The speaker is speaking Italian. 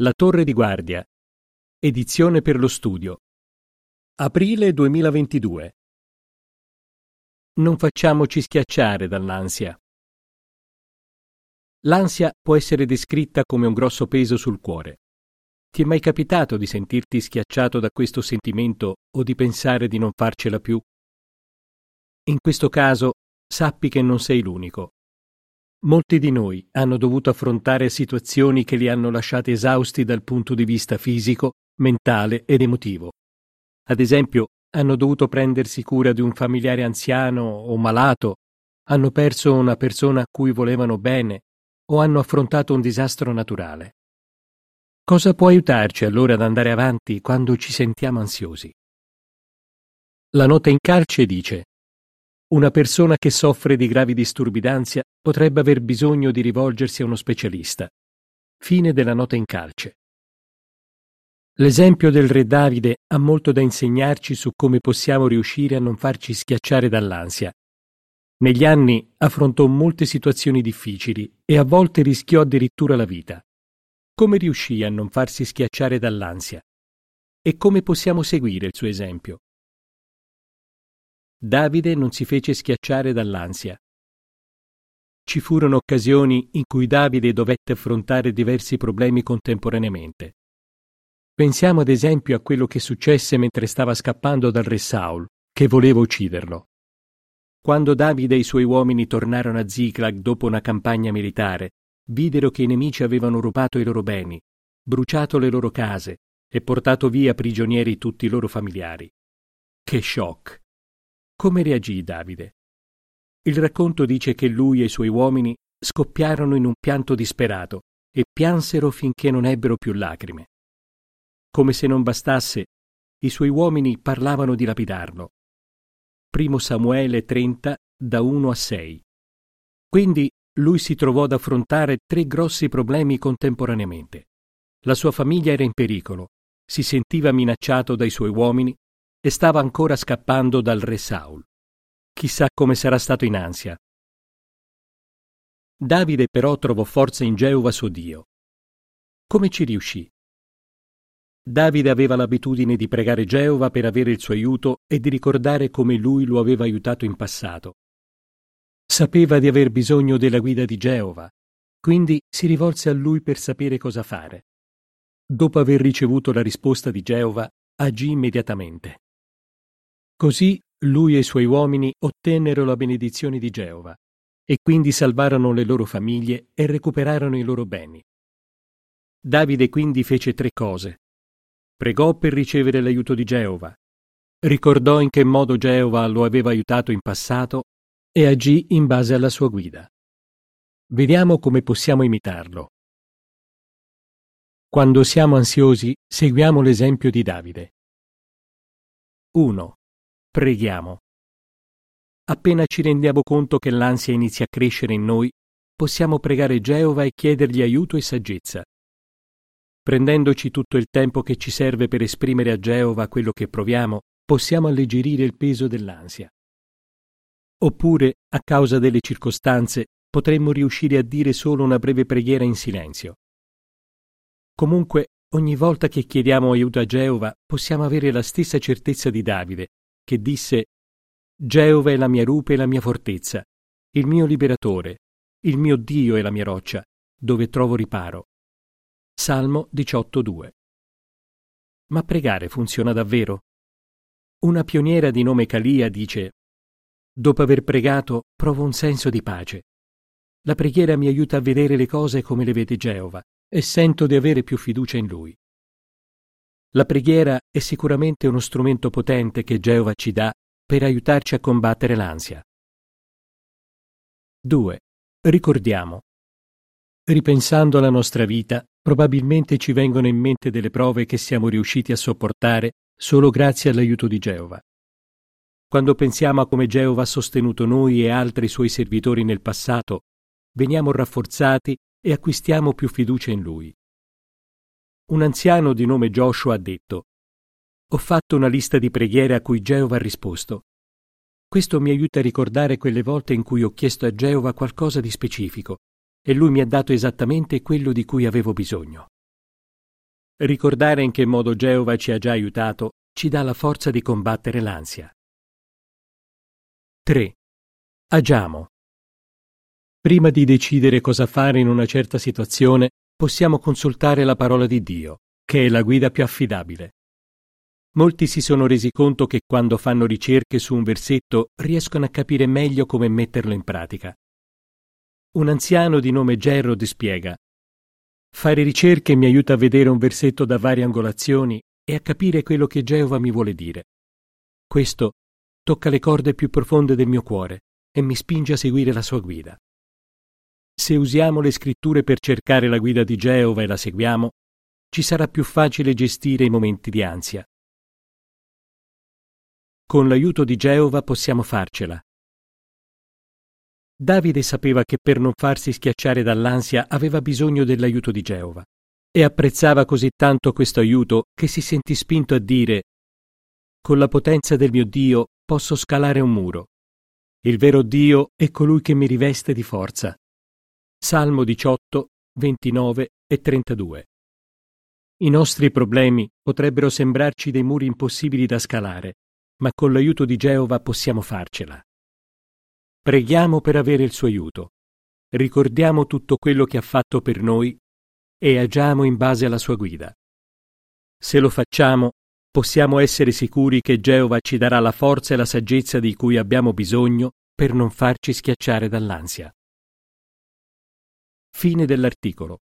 La torre di guardia. Edizione per lo studio. Aprile 2022. Non facciamoci schiacciare dall'ansia. L'ansia può essere descritta come un grosso peso sul cuore. Ti è mai capitato di sentirti schiacciato da questo sentimento o di pensare di non farcela più? In questo caso sappi che non sei l'unico. Molti di noi hanno dovuto affrontare situazioni che li hanno lasciati esausti dal punto di vista fisico, mentale ed emotivo. Ad esempio, hanno dovuto prendersi cura di un familiare anziano o malato, hanno perso una persona a cui volevano bene o hanno affrontato un disastro naturale. Cosa può aiutarci allora ad andare avanti quando ci sentiamo ansiosi? La nota in calce dice una persona che soffre di gravi disturbi d'ansia potrebbe aver bisogno di rivolgersi a uno specialista. Fine della nota in calce. L'esempio del re Davide ha molto da insegnarci su come possiamo riuscire a non farci schiacciare dall'ansia. Negli anni affrontò molte situazioni difficili e a volte rischiò addirittura la vita. Come riuscì a non farsi schiacciare dall'ansia? E come possiamo seguire il suo esempio? Davide non si fece schiacciare dall'ansia. Ci furono occasioni in cui Davide dovette affrontare diversi problemi contemporaneamente. Pensiamo ad esempio a quello che successe mentre stava scappando dal re Saul, che voleva ucciderlo. Quando Davide e i suoi uomini tornarono a Ziklag dopo una campagna militare, videro che i nemici avevano rubato i loro beni, bruciato le loro case e portato via prigionieri tutti i loro familiari. Che shock! Come reagì Davide? Il racconto dice che lui e i suoi uomini scoppiarono in un pianto disperato e piansero finché non ebbero più lacrime. Come se non bastasse, i suoi uomini parlavano di lapidarlo. Primo Samuele 30 da 1 a 6. Quindi lui si trovò ad affrontare tre grossi problemi contemporaneamente. La sua famiglia era in pericolo, si sentiva minacciato dai suoi uomini e stava ancora scappando dal re Saul. Chissà come sarà stato in ansia. Davide però trovò forza in Geova suo Dio. Come ci riuscì? Davide aveva l'abitudine di pregare Geova per avere il suo aiuto e di ricordare come lui lo aveva aiutato in passato. Sapeva di aver bisogno della guida di Geova, quindi si rivolse a lui per sapere cosa fare. Dopo aver ricevuto la risposta di Geova, agì immediatamente. Così lui e i suoi uomini ottennero la benedizione di Geova e quindi salvarono le loro famiglie e recuperarono i loro beni. Davide quindi fece tre cose. Pregò per ricevere l'aiuto di Geova, ricordò in che modo Geova lo aveva aiutato in passato e agì in base alla sua guida. Vediamo come possiamo imitarlo. Quando siamo ansiosi, seguiamo l'esempio di Davide. 1. Preghiamo. Appena ci rendiamo conto che l'ansia inizia a crescere in noi, possiamo pregare Geova e chiedergli aiuto e saggezza. Prendendoci tutto il tempo che ci serve per esprimere a Geova quello che proviamo, possiamo alleggerire il peso dell'ansia. Oppure, a causa delle circostanze, potremmo riuscire a dire solo una breve preghiera in silenzio. Comunque, ogni volta che chiediamo aiuto a Geova, possiamo avere la stessa certezza di Davide, che disse Geova è la mia rupe e la mia fortezza, il mio liberatore, il mio Dio è la mia roccia, dove trovo riparo. Salmo 18.2 Ma pregare funziona davvero? Una pioniera di nome Calia dice Dopo aver pregato provo un senso di pace. La preghiera mi aiuta a vedere le cose come le vede Geova e sento di avere più fiducia in lui. La preghiera è sicuramente uno strumento potente che Geova ci dà per aiutarci a combattere l'ansia. 2. Ricordiamo. Ripensando alla nostra vita, probabilmente ci vengono in mente delle prove che siamo riusciti a sopportare solo grazie all'aiuto di Geova. Quando pensiamo a come Geova ha sostenuto noi e altri suoi servitori nel passato, veniamo rafforzati e acquistiamo più fiducia in Lui. Un anziano di nome Joshua ha detto Ho fatto una lista di preghiere a cui Geova ha risposto. Questo mi aiuta a ricordare quelle volte in cui ho chiesto a Geova qualcosa di specifico e lui mi ha dato esattamente quello di cui avevo bisogno. Ricordare in che modo Geova ci ha già aiutato ci dà la forza di combattere l'ansia. 3. Agiamo. Prima di decidere cosa fare in una certa situazione, possiamo consultare la parola di Dio, che è la guida più affidabile. Molti si sono resi conto che quando fanno ricerche su un versetto riescono a capire meglio come metterlo in pratica. Un anziano di nome Gerrod spiega Fare ricerche mi aiuta a vedere un versetto da varie angolazioni e a capire quello che Geova mi vuole dire. Questo tocca le corde più profonde del mio cuore e mi spinge a seguire la sua guida. Se usiamo le scritture per cercare la guida di Geova e la seguiamo, ci sarà più facile gestire i momenti di ansia. Con l'aiuto di Geova possiamo farcela. Davide sapeva che per non farsi schiacciare dall'ansia aveva bisogno dell'aiuto di Geova e apprezzava così tanto questo aiuto che si sentì spinto a dire Con la potenza del mio Dio posso scalare un muro. Il vero Dio è colui che mi riveste di forza. Salmo 18, 29 e 32. I nostri problemi potrebbero sembrarci dei muri impossibili da scalare, ma con l'aiuto di Geova possiamo farcela. Preghiamo per avere il suo aiuto. Ricordiamo tutto quello che ha fatto per noi e agiamo in base alla sua guida. Se lo facciamo, possiamo essere sicuri che Geova ci darà la forza e la saggezza di cui abbiamo bisogno per non farci schiacciare dall'ansia. Fine dell'articolo.